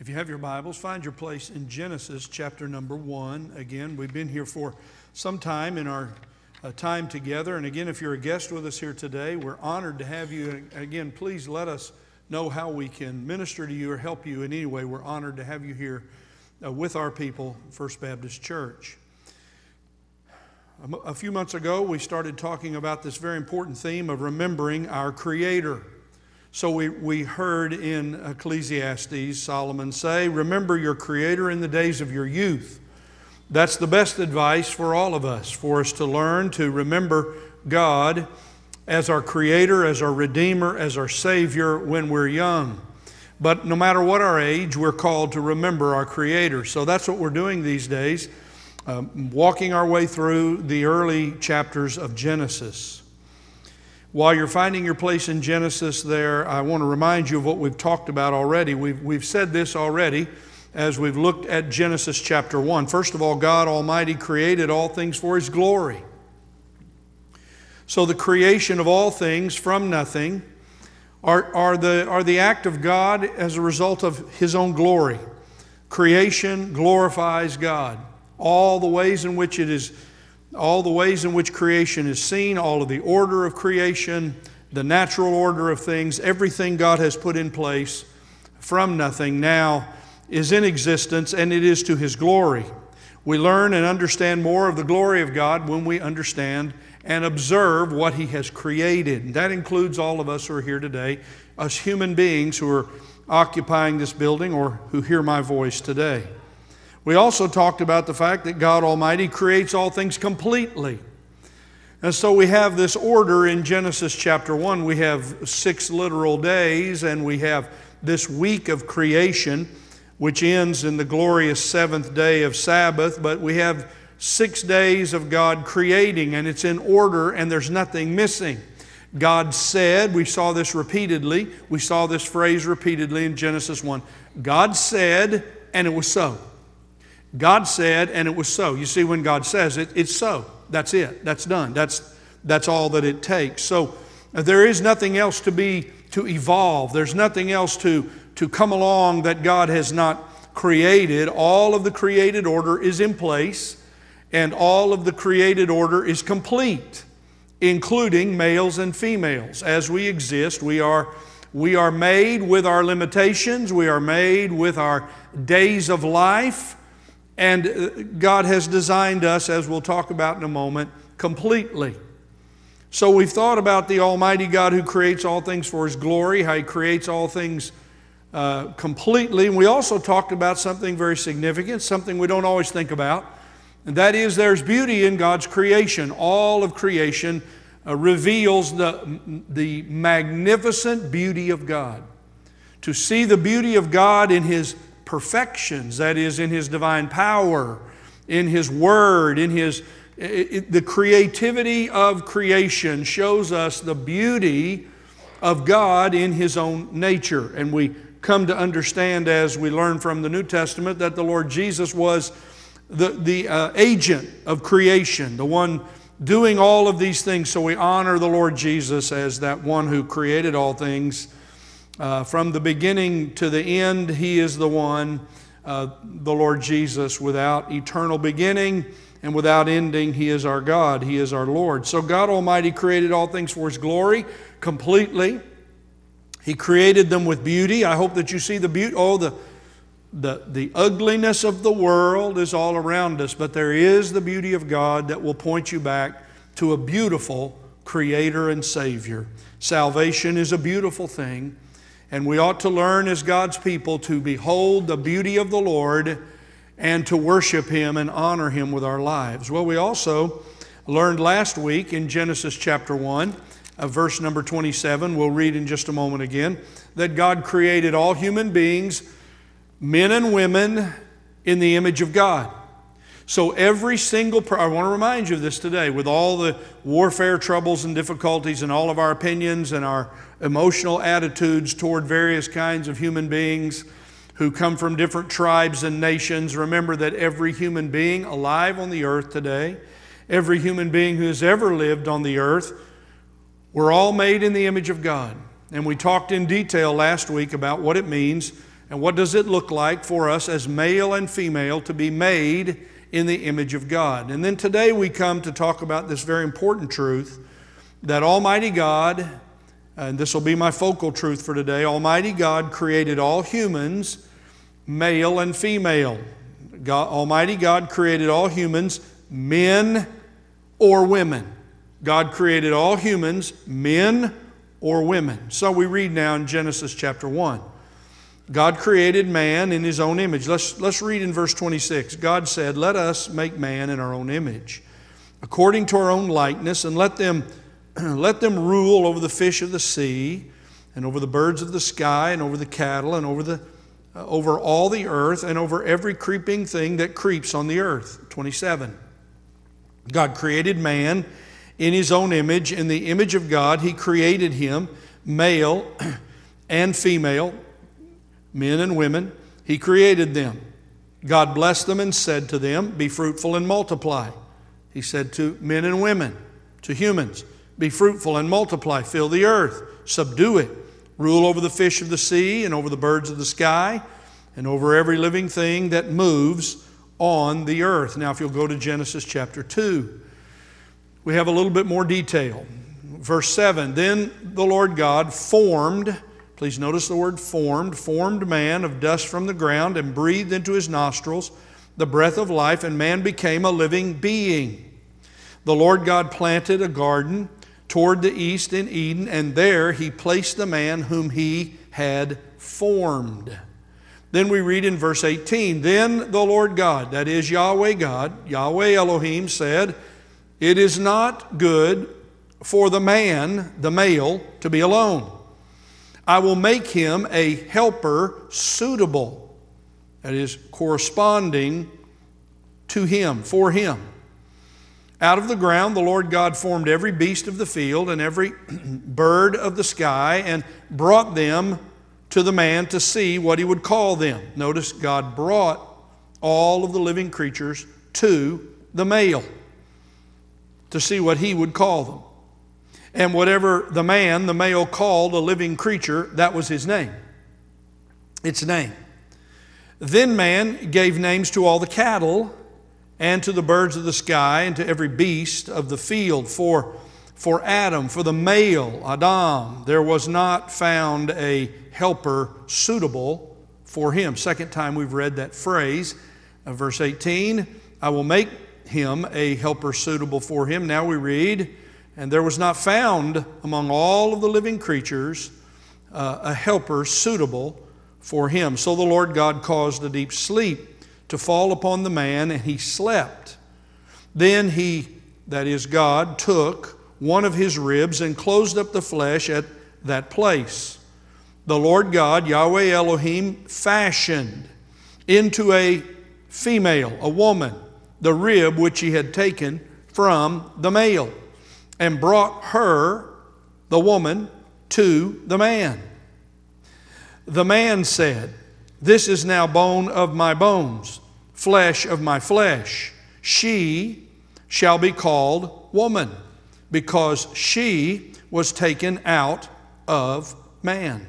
If you have your Bibles, find your place in Genesis chapter number one. Again, we've been here for some time in our uh, time together. And again, if you're a guest with us here today, we're honored to have you. And Again, please let us know how we can minister to you or help you in any way. We're honored to have you here uh, with our people, First Baptist Church. A few months ago, we started talking about this very important theme of remembering our Creator. So we, we heard in Ecclesiastes Solomon say, Remember your Creator in the days of your youth. That's the best advice for all of us, for us to learn to remember God as our Creator, as our Redeemer, as our Savior when we're young. But no matter what our age, we're called to remember our Creator. So that's what we're doing these days, um, walking our way through the early chapters of Genesis. While you're finding your place in Genesis there, I want to remind you of what we've talked about already. We've, we've said this already as we've looked at Genesis chapter 1. First of all, God Almighty created all things for His glory. So the creation of all things from nothing are, are, the, are the act of God as a result of His own glory. Creation glorifies God. All the ways in which it is all the ways in which creation is seen, all of the order of creation, the natural order of things, everything God has put in place from nothing now is in existence and it is to His glory. We learn and understand more of the glory of God when we understand and observe what He has created. That includes all of us who are here today, us human beings who are occupying this building or who hear my voice today. We also talked about the fact that God Almighty creates all things completely. And so we have this order in Genesis chapter 1. We have six literal days, and we have this week of creation, which ends in the glorious seventh day of Sabbath. But we have six days of God creating, and it's in order, and there's nothing missing. God said, we saw this repeatedly, we saw this phrase repeatedly in Genesis 1. God said, and it was so. God said, and it was so. You see, when God says it, it's so. That's it. That's done. That's, that's all that it takes. So uh, there is nothing else to be, to evolve. There's nothing else to, to come along that God has not created. All of the created order is in place, and all of the created order is complete, including males and females. As we exist, we are, we are made with our limitations, we are made with our days of life. And uh, God has designed us, as we'll talk about in a moment, completely. So we've thought about the Almighty God who creates all things for His glory, how He creates all things uh, completely. And we also talked about something very significant, something we don't always think about, and that is there's beauty in God's creation. All of creation uh, reveals the, the magnificent beauty of God. To see the beauty of God in His perfections, that is, in His divine power, in His Word, in His it, the creativity of creation shows us the beauty of God in His own nature. And we come to understand as we learn from the New Testament that the Lord Jesus was the, the uh, agent of creation, the one doing all of these things. So we honor the Lord Jesus as that one who created all things uh, from the beginning to the end, He is the one, uh, the Lord Jesus, without eternal beginning and without ending. He is our God, He is our Lord. So God Almighty created all things for His glory completely. He created them with beauty. I hope that you see the beauty. Oh, the, the, the ugliness of the world is all around us, but there is the beauty of God that will point you back to a beautiful Creator and Savior. Salvation is a beautiful thing. And we ought to learn as God's people to behold the beauty of the Lord and to worship Him and honor Him with our lives. Well, we also learned last week in Genesis chapter 1, uh, verse number 27, we'll read in just a moment again, that God created all human beings, men and women, in the image of God. So every single, I want to remind you of this today, with all the warfare troubles and difficulties and all of our opinions and our emotional attitudes toward various kinds of human beings who come from different tribes and nations. Remember that every human being alive on the earth today, every human being who has ever lived on the earth, we're all made in the image of God. And we talked in detail last week about what it means And what does it look like for us as male and female to be made in the image of God? And then today we come to talk about this very important truth that Almighty God, and this will be my focal truth for today Almighty God created all humans, male and female. God, Almighty God created all humans, men or women. God created all humans, men or women. So we read now in Genesis chapter 1. God created man in his own image. Let's, let's read in verse 26. God said, Let us make man in our own image, according to our own likeness, and let them, let them rule over the fish of the sea, and over the birds of the sky, and over the cattle, and over, the, uh, over all the earth, and over every creeping thing that creeps on the earth. 27. God created man in his own image. In the image of God, he created him, male and female men and women. He created them. God blessed them and said to them, Be fruitful and multiply. He said to men and women, to humans, Be fruitful and multiply, fill the earth, subdue it, rule over the fish of the sea and over the birds of the sky and over every living thing that moves on the earth. Now, if you'll go to Genesis chapter 2, we have a little bit more detail. Verse 7 Then the Lord God formed Please notice the word formed, formed man of dust from the ground and breathed into his nostrils the breath of life, and man became a living being. The Lord God planted a garden toward the east in Eden, and there he placed the man whom he had formed. Then we read in verse 18 Then the Lord God, that is Yahweh God, Yahweh Elohim, said, It is not good for the man, the male, to be alone. I will make him a helper suitable, that is, corresponding to him, for him. Out of the ground, the Lord God formed every beast of the field and every bird of the sky and brought them to the man to see what he would call them. Notice God brought all of the living creatures to the male to see what he would call them. And whatever the man, the male, called a living creature, that was his name. Its name. Then man gave names to all the cattle and to the birds of the sky and to every beast of the field. For, for Adam, for the male, Adam, there was not found a helper suitable for him. Second time we've read that phrase, uh, verse 18 I will make him a helper suitable for him. Now we read, and there was not found among all of the living creatures uh, a helper suitable for him. So the Lord God caused a deep sleep to fall upon the man, and he slept. Then he, that is God, took one of his ribs and closed up the flesh at that place. The Lord God, Yahweh Elohim, fashioned into a female, a woman, the rib which he had taken from the male and brought her, the woman, to the man. The man said, This is now bone of my bones, flesh of my flesh. She shall be called woman, because she was taken out of man,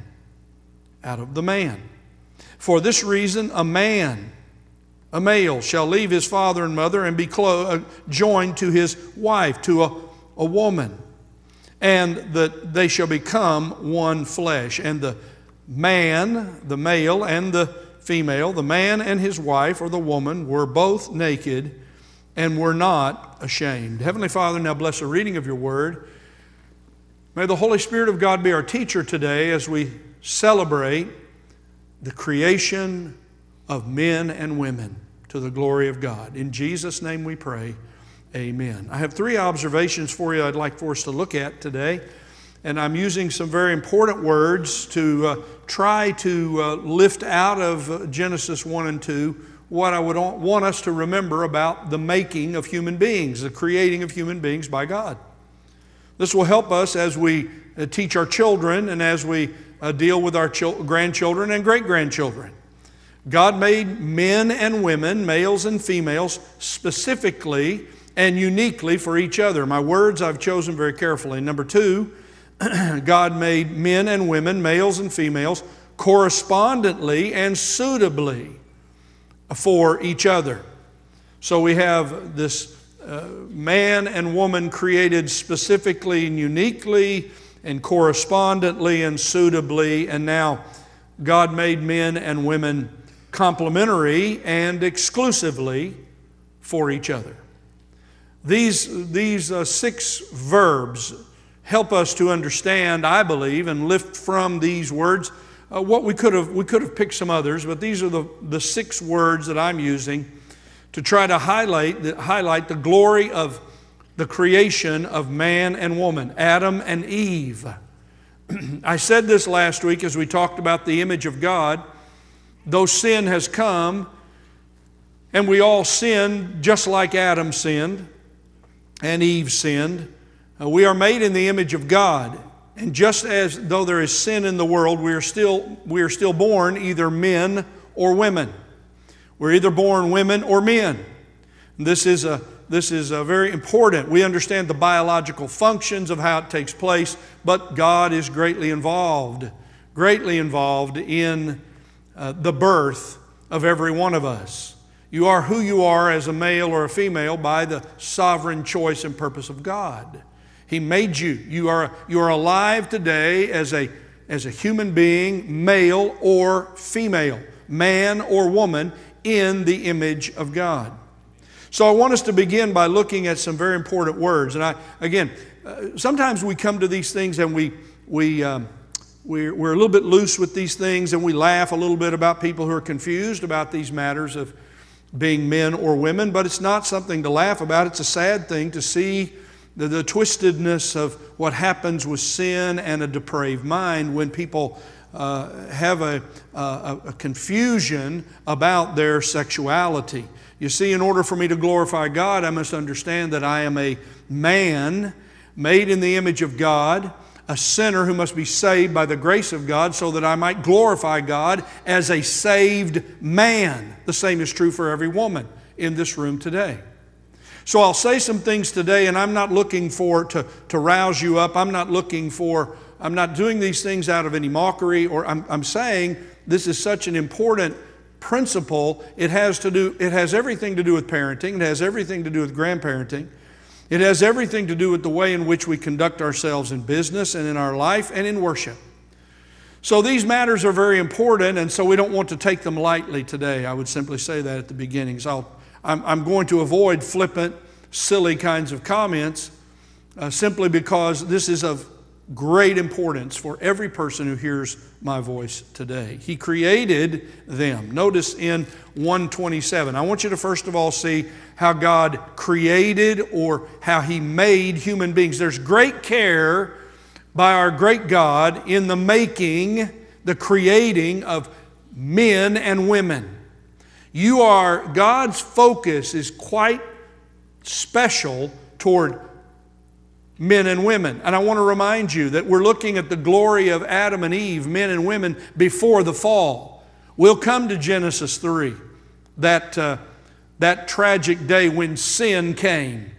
out of the man. For this reason, a man, a male, shall leave his father and mother and be clo- uh, joined to his wife, to a a woman, and that they shall become one flesh. And the man, the male, and the female, the man and his wife or the woman, were both naked and were not ashamed. Heavenly Father, now bless the reading of your word. May the Holy Spirit of God be our teacher today as we celebrate the creation of men and women to the glory of God. In Jesus' name we pray. Amen. I have three observations for you I'd like for us to look at today. And I'm using some very important words to uh, try to uh, lift out of uh, Genesis 1 and 2 what I would want us to remember about the making of human beings, the creating of human beings by God. This will help us as we uh, teach our children and as we uh, deal with our grandchildren and great grandchildren. God made men and women, males and females, specifically and uniquely for each other. My words I've chosen very carefully. Number two, God made men and women, males and females, correspondently and suitably for each other. So we have this uh, man and woman created specifically and uniquely and correspondently and suitably, and now God made men and women complementary and exclusively for each other. These, these uh, six verbs help us to understand, I believe, and lift from these words uh, what we could have we could have picked some others, but these are the, the six words that I'm using to try to highlight the, highlight the glory of the creation of man and woman, Adam and Eve. I said this last week as we talked about the image of God. Though sin has come, and we all sin just like Adam sinned and Eve sinned, uh, we are made in the image of God. And just as though there is sin in the world, we are still, we are still born either men or women. We're either born women or men. This is, a, this is a very important. We understand the biological functions of how it takes place, but God is greatly involved, greatly involved in uh, the birth of every one of us. You are who you are as a male or a female by the sovereign choice and purpose of God. He made you. You are, you are alive today as a, as a human being, male or female, man or woman, in the image of God. So I want us to begin by looking at some very important words. And I, again, uh, sometimes we come to these things and we, we, um, we're, we're a little bit loose with these things and we laugh a little bit about people who are confused about these matters of being men or women, but it's not something to laugh about. It's a sad thing to see the, the twistedness of what happens with sin and a depraved mind when people uh, have a, a, a confusion about their sexuality. You see, in order for me to glorify God, I must understand that I am a man made in the image of God, a sinner who must be saved by the grace of God so that I might glorify God as a saved man. The same is true for every woman in this room today. So I'll say some things today, and I'm not looking for to, to rouse you up. I'm not looking for, I'm not doing these things out of any mockery, or I'm, I'm saying this is such an important principle. It has to do, it has everything to do with parenting, it has everything to do with grandparenting. It has everything to do with the way in which we conduct ourselves in business and in our life and in worship. So these matters are very important, and so we don't want to take them lightly today. I would simply say that at the beginning. So I'm, I'm going to avoid flippant, silly kinds of comments uh, simply because this is of great importance for every person who hears my voice today. He created them. Notice in 127. I want you to first of all see how God created or how He made human beings. There's great care by our great God in the making, the creating of men and women. You are, God's focus is quite special toward men and women. And I want to remind you that we're looking at the glory of Adam and Eve, men and women, before the fall. We'll come to Genesis 3, that, uh, that tragic day when sin came,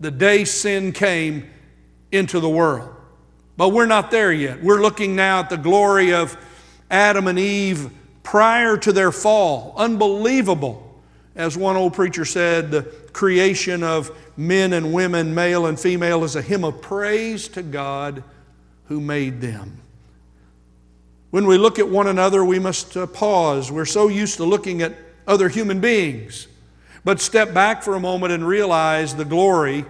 the day sin came into the world. But we're not there yet. We're looking now at the glory of Adam and Eve prior to their fall. Unbelievable. As one old preacher said, the creation of men and women, male and female, is a hymn of praise to God who made them. When we look at one another, we must uh, pause. We're so used to looking at other human beings. But step back for a moment and realize the glory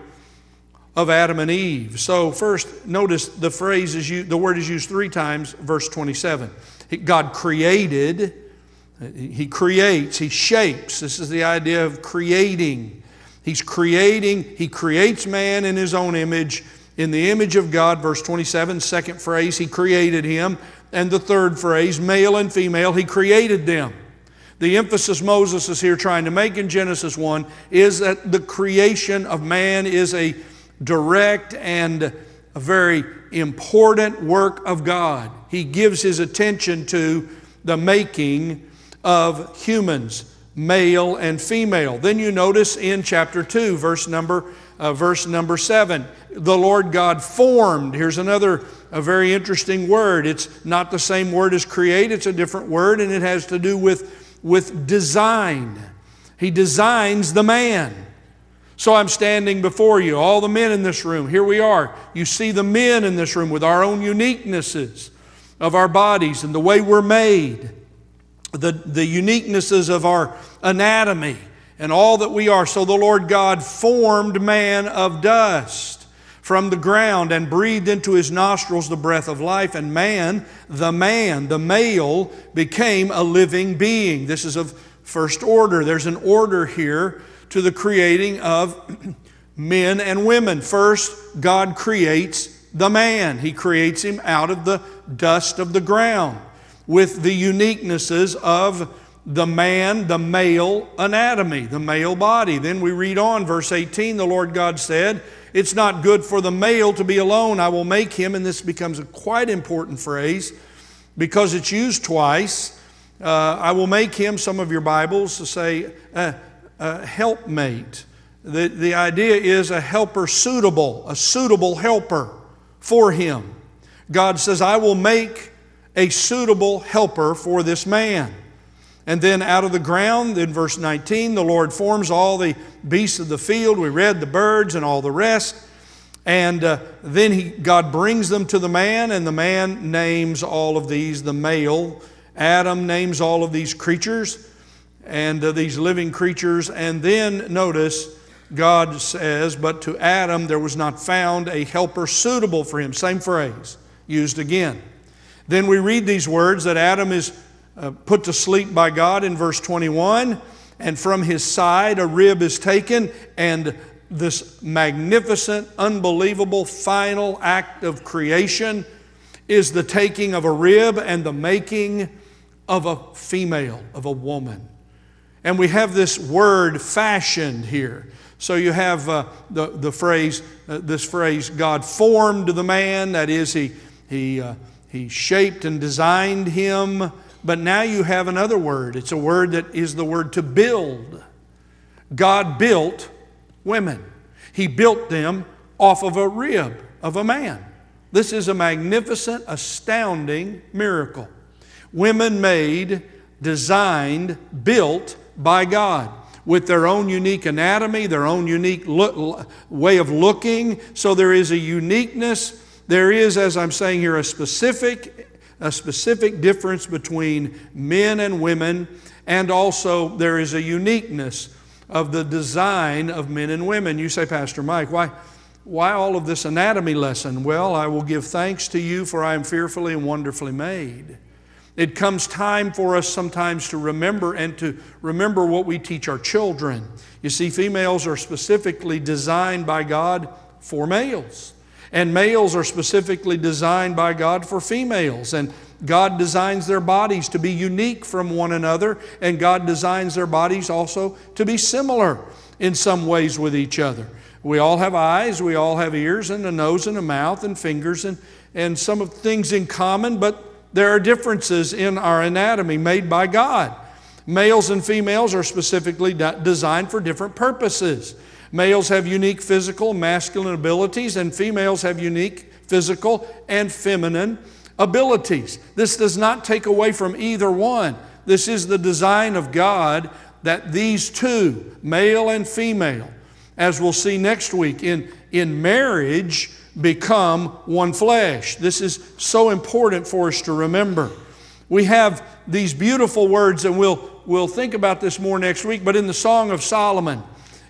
of Adam and Eve. So, first, notice the phrase is used, the word is used three times, verse 27. God created, He creates, He shapes. This is the idea of creating. He's creating, He creates man in His own image. In the image of God, verse 27, second phrase, He created him. And the third phrase, male and female, He created them. The emphasis Moses is here trying to make in Genesis 1 is that the creation of man is a direct and a very important work of God. He gives his attention to the making of humans, male and female. Then you notice in chapter 2, verse number, uh, verse number 7, the Lord God formed. Here's another a very interesting word. It's not the same word as create, it's a different word, and it has to do with, with design. He designs the man. So I'm standing before you, all the men in this room. Here we are. You see the men in this room with our own uniquenesses of our bodies and the way we're made, the, the uniquenesses of our anatomy and all that we are. So the Lord God formed man of dust from the ground and breathed into his nostrils the breath of life, and man, the man, the male, became a living being. This is of first order. There's an order here to the creating of men and women. First, God creates the man, He creates him out of the dust of the ground with the uniquenesses of the man, the male anatomy, the male body. Then we read on, verse 18 the Lord God said, It's not good for the male to be alone. I will make him, and this becomes a quite important phrase because it's used twice. Uh, I will make him, some of your Bibles say, uh, a helpmate. The, the idea is a helper suitable, a suitable helper for him. God says, I will make a suitable helper for this man. And then out of the ground, in verse 19, the Lord forms all the beasts of the field. We read the birds and all the rest. And uh, then he, God brings them to the man, and the man names all of these, the male. Adam names all of these creatures and uh, these living creatures. And then notice, God says, But to Adam there was not found a helper suitable for him. Same phrase used again. Then we read these words that Adam is uh, put to sleep by God in verse 21, and from his side a rib is taken, and this magnificent, unbelievable final act of creation is the taking of a rib and the making of a female, of a woman. And we have this word fashioned here. So you have uh, the, the phrase, uh, this phrase, God formed the man, that is, he, he, uh, he shaped and designed him. But now you have another word. It's a word that is the word to build. God built women, He built them off of a rib of a man. This is a magnificent, astounding miracle. Women made, designed, built by God with their own unique anatomy, their own unique look, way of looking. So there is a uniqueness. There is, as I'm saying here, a specific, a specific difference between men and women, and also there is a uniqueness of the design of men and women. You say, Pastor Mike, why, why all of this anatomy lesson? Well, I will give thanks to you, for I am fearfully and wonderfully made. It comes time for us sometimes to remember and to remember what we teach our children. You see, females are specifically designed by God for males, and males are specifically designed by God for females. And God designs their bodies to be unique from one another, and God designs their bodies also to be similar in some ways with each other. We all have eyes, we all have ears, and a nose, and a mouth, and fingers, and, and some of things in common, but there are differences in our anatomy made by God. Males and females are specifically designed for different purposes. Males have unique physical, masculine abilities, and females have unique physical and feminine abilities. This does not take away from either one. This is the design of God that these two, male and female, as we'll see next week, in, in marriage, become one flesh. This is so important for us to remember. We have these beautiful words, and we'll, we'll think about this more next week, but in the Song of Solomon,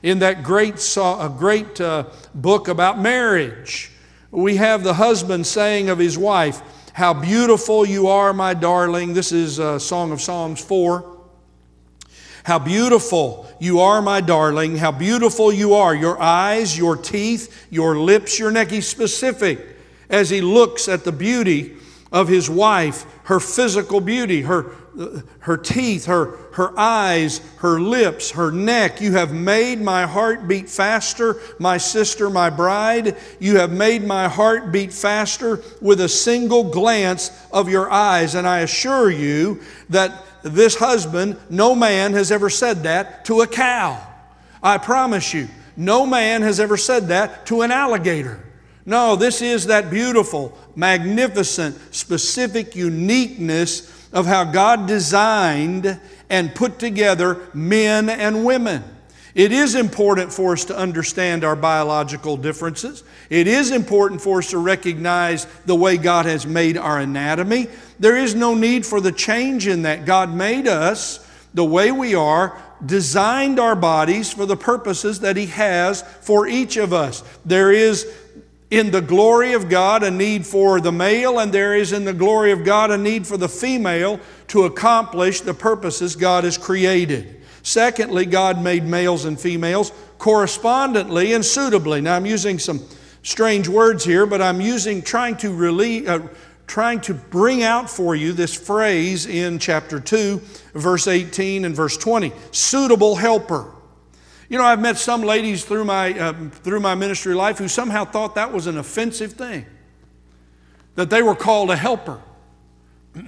in that great, a great uh, book about marriage, we have the husband saying of his wife, How beautiful you are, my darling. This is uh, Song of Songs 4. How beautiful you are, my darling. How beautiful you are. Your eyes, your teeth, your lips, your neck. He's specific as he looks at the beauty of his wife, her physical beauty, her, her teeth, her, her eyes, her lips, her neck. You have made my heart beat faster, my sister, my bride. You have made my heart beat faster with a single glance of your eyes. And I assure you that this husband, no man has ever said that to a cow. I promise you, no man has ever said that to an alligator. No, this is that beautiful, magnificent, specific uniqueness of how God designed and put together men and women. It is important for us to understand our biological differences. It is important for us to recognize the way God has made our anatomy. There is no need for the change in that. God made us the way we are, designed our bodies for the purposes that He has for each of us. There is in the glory of God a need for the male, and there is in the glory of God a need for the female to accomplish the purposes God has created. Secondly, God made males and females correspondently and suitably. Now, I'm using some strange words here, but I'm using, trying to relieve, uh, trying to bring out for you this phrase in chapter 2, verse 18 and verse 20 suitable helper. You know, I've met some ladies through my, uh, through my ministry life who somehow thought that was an offensive thing, that they were called a helper.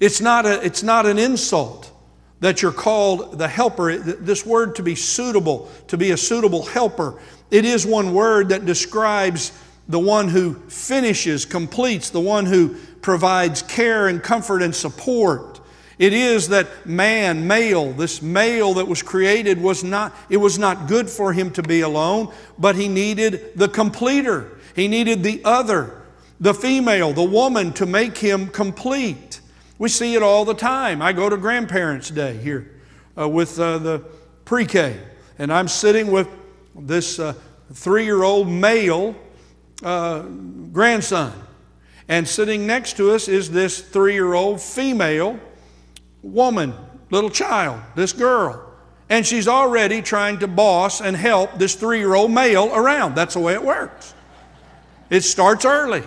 it's, not a, it's not an insult that you're called the helper. This word to be suitable, to be a suitable helper, it is one word that describes the one who finishes, completes, the one who provides care and comfort and support. It is that man, male, this male that was created was not, it was not good for him to be alone, but he needed the completer. He needed the other, the female, the woman to make him complete. We see it all the time. I go to Grandparents' Day here uh, with uh, the pre K, and I'm sitting with this uh, three year old male uh, grandson. And sitting next to us is this three year old female woman, little child, this girl. And she's already trying to boss and help this three year old male around. That's the way it works. It starts early.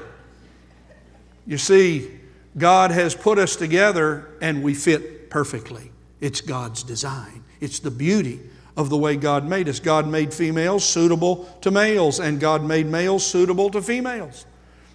You see, God has put us together and we fit perfectly. It's God's design, it's the beauty of the way God made us. God made females suitable to males, and God made males suitable to females.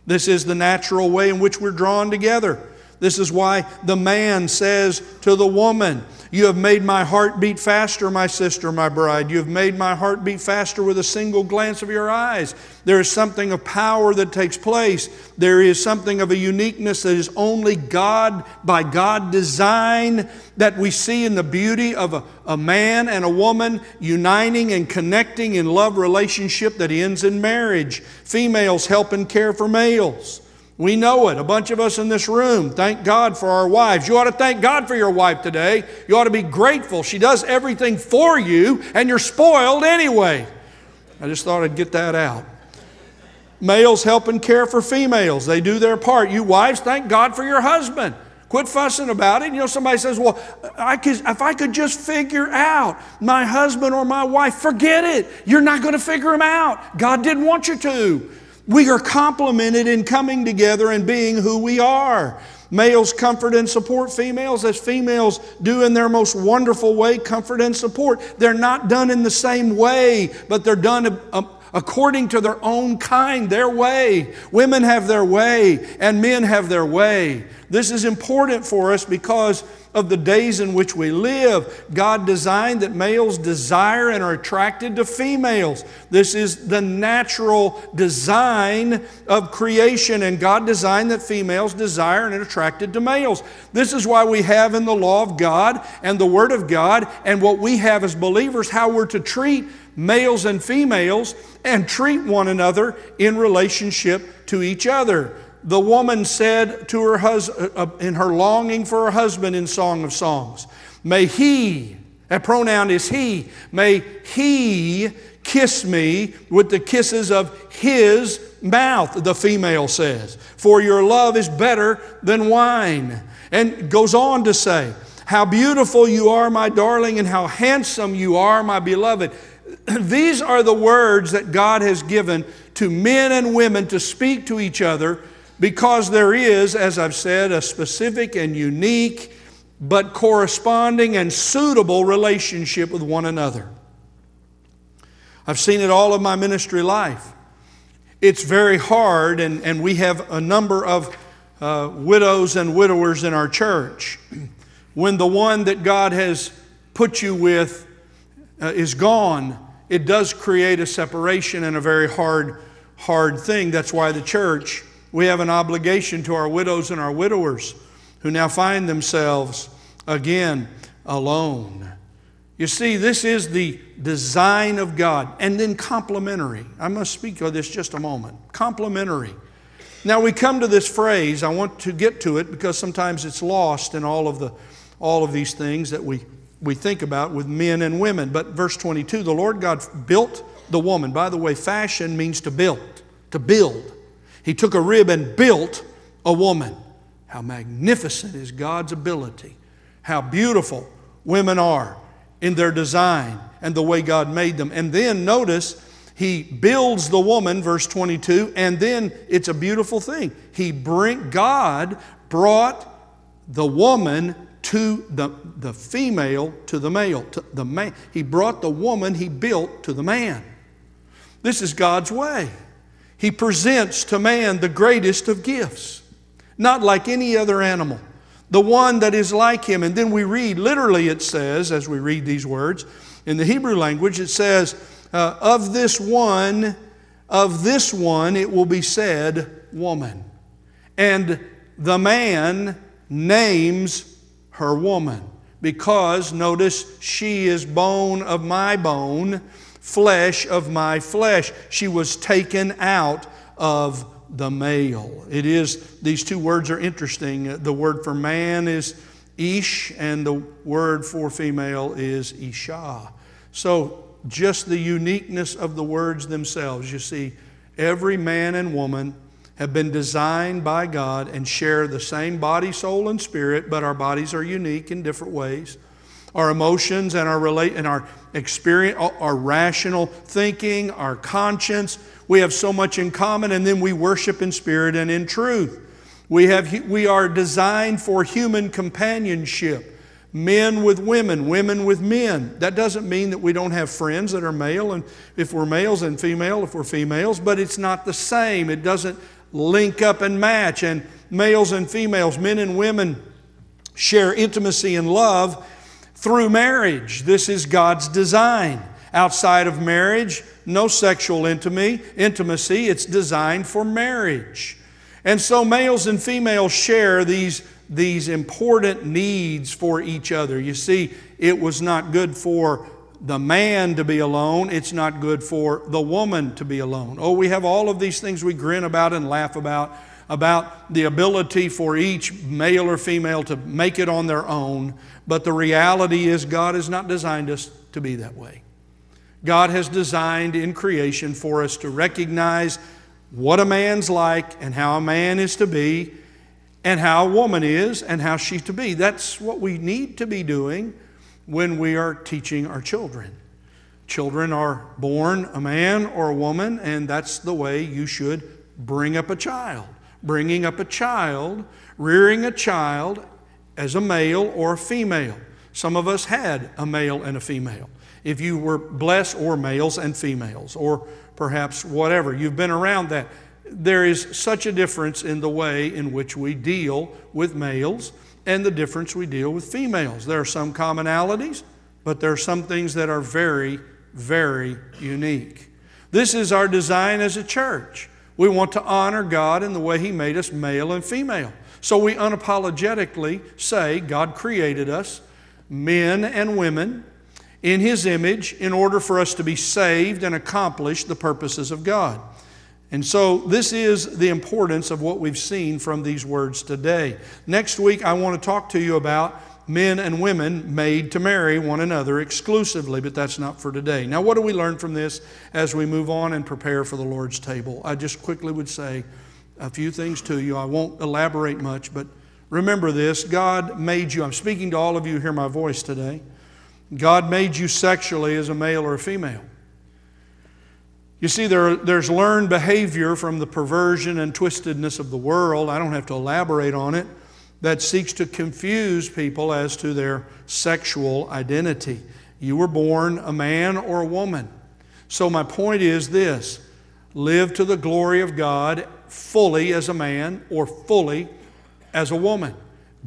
This is the natural way in which we're drawn together. This is why the man says to the woman, You have made my heart beat faster, my sister, my bride. You have made my heart beat faster with a single glance of your eyes. There is something of power that takes place. There is something of a uniqueness that is only God, by God design, that we see in the beauty of a, a man and a woman uniting and connecting in love relationship that ends in marriage. Females help and care for males. We know it. A bunch of us in this room thank God for our wives. You ought to thank God for your wife today. You ought to be grateful. She does everything for you, and you're spoiled anyway. I just thought I'd get that out. Males help and care for females, they do their part. You wives, thank God for your husband. Quit fussing about it. You know, somebody says, Well, I could, if I could just figure out my husband or my wife, forget it. You're not going to figure him out. God didn't want you to. We are complemented in coming together and being who we are. Males comfort and support females as females do in their most wonderful way, comfort and support. They're not done in the same way, but they're done um, according to their own kind, their way. Women have their way, and men have their way. This is important for us because of the days in which we live. God designed that males desire and are attracted to females. This is the natural design of creation, and God designed that females desire and are attracted to males. This is why we have in the law of God and the Word of God, and what we have as believers, how we're to treat males and females and treat one another in relationship to each other the woman said to her husband, uh, uh, in her longing for her husband in Song of Songs, May he, that pronoun is he, may he kiss me with the kisses of his mouth, the female says. For your love is better than wine. And goes on to say, How beautiful you are, my darling, and how handsome you are, my beloved. These are the words that God has given to men and women to speak to each other because there is, as I've said, a specific and unique but corresponding and suitable relationship with one another. I've seen it all of my ministry life. It's very hard, and, and we have a number of uh, widows and widowers in our church. When the one that God has put you with uh, is gone, it does create a separation and a very hard hard thing. That's why the church, we have an obligation to our widows and our widowers who now find themselves again alone. You see, this is the design of God. And then complementary. I must speak of this just a moment. Complementary. Now we come to this phrase. I want to get to it because sometimes it's lost in all of the all of these things that we we think about with men and women. But verse 22, the Lord God built the woman. By the way, fashion means to build, to build. He took a rib and built a woman. How magnificent is God's ability. How beautiful women are in their design and the way God made them. And then notice, he builds the woman, verse 22, and then it's a beautiful thing. He bring God brought the woman to the, the female to the male. To the man. He brought the woman he built to the man. This is God's way. He presents to man the greatest of gifts, not like any other animal, the one that is like him. And then we read, literally, it says, as we read these words, in the Hebrew language, it says, uh, Of this one, of this one, it will be said, woman. And the man names her woman. Because, notice, she is bone of my bone, flesh of my flesh. She was taken out of the male. It is, these two words are interesting. The word for man is ish, and the word for female is isha. So, just the uniqueness of the words themselves. You see, every man and woman have been designed by God and share the same body, soul, and spirit, but our bodies are unique in different ways. Our emotions and our relate and our experience, our rational thinking, our conscience, we have so much in common, and then we worship in spirit and in truth. We, have, we are designed for human companionship men with women, women with men. That doesn't mean that we don't have friends that are male, and if we're males and female, if we're females, but it's not the same. It doesn't link up and match. And males and females, men and women, share intimacy and love through marriage. This is God's design. Outside of marriage, no sexual intimacy. It's designed for marriage. And so males and females share these, these important needs for each other. You see, it was not good for the man to be alone, it's not good for the woman to be alone. Oh, we have all of these things we grin about and laugh about, about the ability for each male or female to make it on their own. But the reality is, God has not designed us to be that way. God has designed in creation for us to recognize what a man's like and how a man is to be, and how a woman is and how she's to be. That's what we need to be doing when we are teaching our children. Children are born a man or a woman, and that's the way you should bring up a child. Bringing up a child, rearing a child as a male or a female. Some of us had a male and a female. If you were blessed, or males and females, or perhaps whatever, you've been around that. There is such a difference in the way in which we deal with males and the difference we deal with females. There are some commonalities, but there are some things that are very, very unique. This is our design as a church. We want to honor God in the way He made us male and female. So we unapologetically say God created us, men and women, in His image in order for us to be saved and accomplish the purposes of God. And so, this is the importance of what we've seen from these words today. Next week, I want to talk to you about men and women made to marry one another exclusively, but that's not for today. Now, what do we learn from this as we move on and prepare for the Lord's table? I just quickly would say a few things to you. I won't elaborate much, but remember this God made you, I'm speaking to all of you hear my voice today. God made you sexually as a male or a female. You see, there, there's learned behavior from the perversion and twistedness of the world. I don't have to elaborate on it. That seeks to confuse people as to their sexual identity. You were born a man or a woman. So, my point is this live to the glory of God fully as a man or fully as a woman.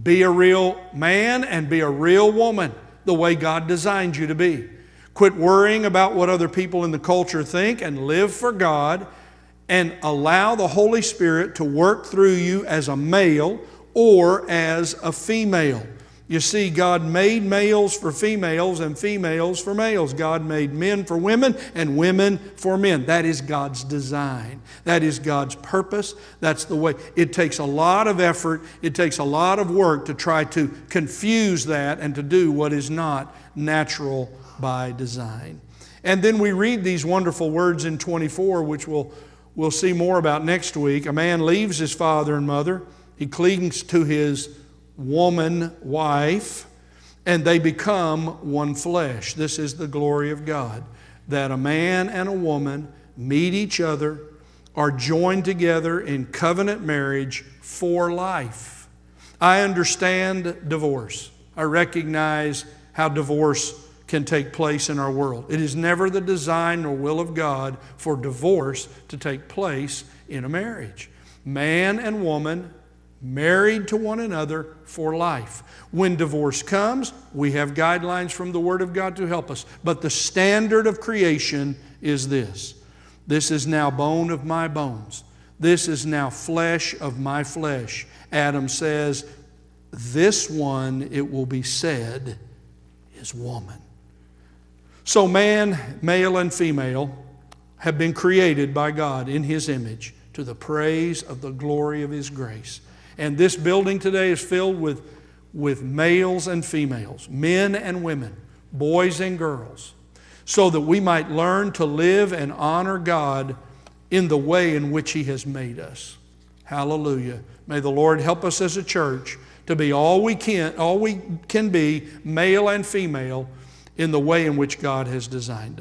Be a real man and be a real woman the way God designed you to be. Quit worrying about what other people in the culture think and live for God and allow the Holy Spirit to work through you as a male or as a female. You see, God made males for females and females for males. God made men for women and women for men. That is God's design. That is God's purpose. That's the way. It takes a lot of effort, it takes a lot of work to try to confuse that and to do what is not natural by design. And then we read these wonderful words in 24, which we'll, we'll see more about next week. A man leaves his father and mother, he clings to his woman wife, and they become one flesh. This is the glory of God that a man and a woman meet each other, are joined together in covenant marriage for life. I understand divorce. I recognize how divorce can take place in our world. It is never the design or will of God for divorce to take place in a marriage. Man and woman married to one another for life. When divorce comes, we have guidelines from the Word of God to help us. But the standard of creation is this this is now bone of my bones, this is now flesh of my flesh. Adam says, This one, it will be said, is woman. So, man, male and female, have been created by God in His image to the praise of the glory of His grace. And this building today is filled with, with males and females, men and women, boys and girls, so that we might learn to live and honor God in the way in which He has made us. Hallelujah. May the Lord help us as a church to be all we can, all we can be, male and female, in the way in which God has designed us.